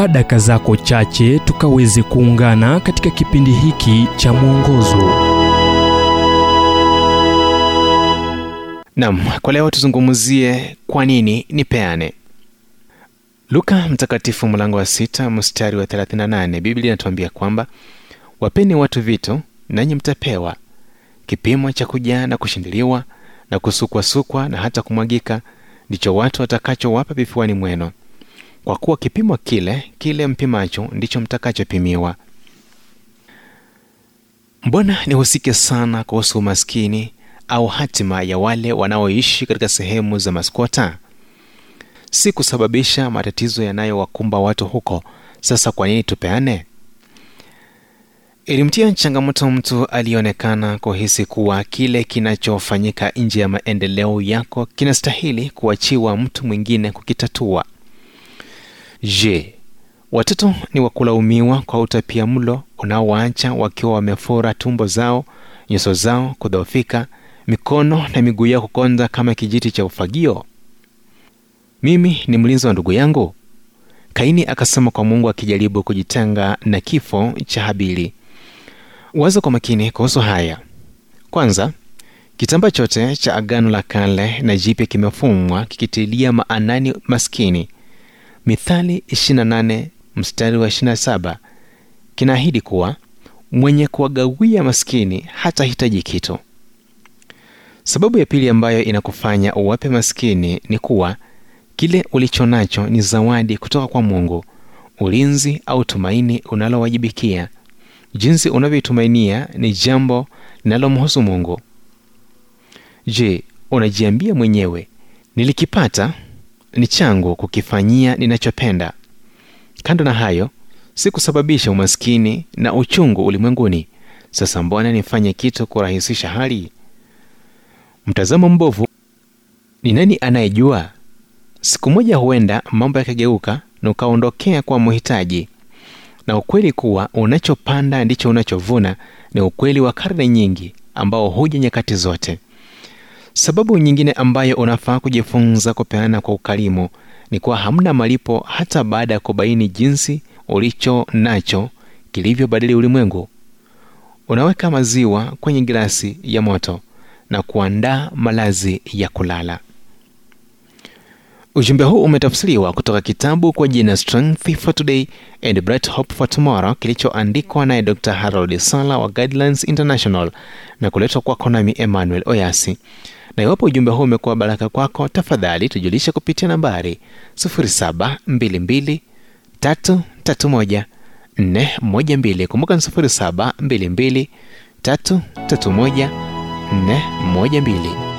chukua daka zako chache tukaweze kuungana katika kipindi hiki cha mwongozo. Nam kwa leo tuzungumzie kwa nini nipeane. Luka mtakatifu mlango wa sita mstari wa 38 Biblia inatuambia kwamba wapeni watu vitu nanyi mtapewa, kipimo cha kujaa na kushindiliwa na kusukwasukwa na hata kumwagika, ndicho watu watakachowapa vifuani mwenu, kwa kuwa kipimo kile kile mpimacho ndicho mtakachopimiwa. Mbona nihusike sana kuhusu umaskini au hatima ya wale wanaoishi katika sehemu za maskota? Si kusababisha matatizo yanayowakumba watu huko. Sasa kwa nini tupeane? Ilimtia changamoto mtu aliyeonekana kuhisi kuwa kile kinachofanyika nje ya maendeleo yako kinastahili kuachiwa mtu mwingine kukitatua. Je, watoto ni wakulaumiwa kwa utapia mlo unaowaacha wakiwa wamefura tumbo zao, nyuso zao kudhoofika, mikono na miguu yao kukonda kama kijiti cha ufagio? Mimi ni mlinzi wa ndugu yangu? Kaini akasema kwa Mungu akijaribu kujitenga na kifo cha Habili. Waza kwa makini kuhusu haya. Kwanza, kitamba chote cha Agano la Kale na Jipya kimefumwa kikitilia maanani maskini. Mithali 28 mstari wa 27 kinaahidi kuwa mwenye kuwagawia maskini hatahitaji kitu. Sababu ya pili ambayo inakufanya uwape maskini ni kuwa kile ulicho nacho ni zawadi kutoka kwa Mungu, ulinzi au tumaini unalowajibikia. Jinsi unavyoitumainia ni jambo linalomhusu Mungu. Je, unajiambia mwenyewe, nilikipata, ni changu kukifanyia ninachopenda? Kando na hayo, sikusababisha umaskini na uchungu ulimwenguni. Sasa mbona nifanye kitu kurahisisha hali? Mtazamo mbovu, ni nani anayejua? Siku moja huenda mambo yakageuka na ukaondokea kwa mhitaji. Na ukweli kuwa unachopanda ndicho unachovuna ni ukweli wa karne nyingi ambao huja nyakati zote. Sababu nyingine ambayo unafaa kujifunza kupeana kwa ukarimu ni kuwa hamna malipo hata baada ya kubaini jinsi ulicho nacho kilivyobadili ulimwengu. Unaweka maziwa kwenye gilasi ya moto na kuandaa malazi ya kulala. Ujumbe huu umetafsiriwa kutoka kitabu kwa jina Strength for Today and Bright Hope for Tomorrow kilichoandikwa naye Dr. Harold Sala wa Guidelines International na kuletwa kwako nami Emmanuel Oyasi. Na iwapo ujumbe huu umekuwa baraka kwako, tafadhali tujulishe kupitia nambari 0722331412. Kumbuka ni 0722331412.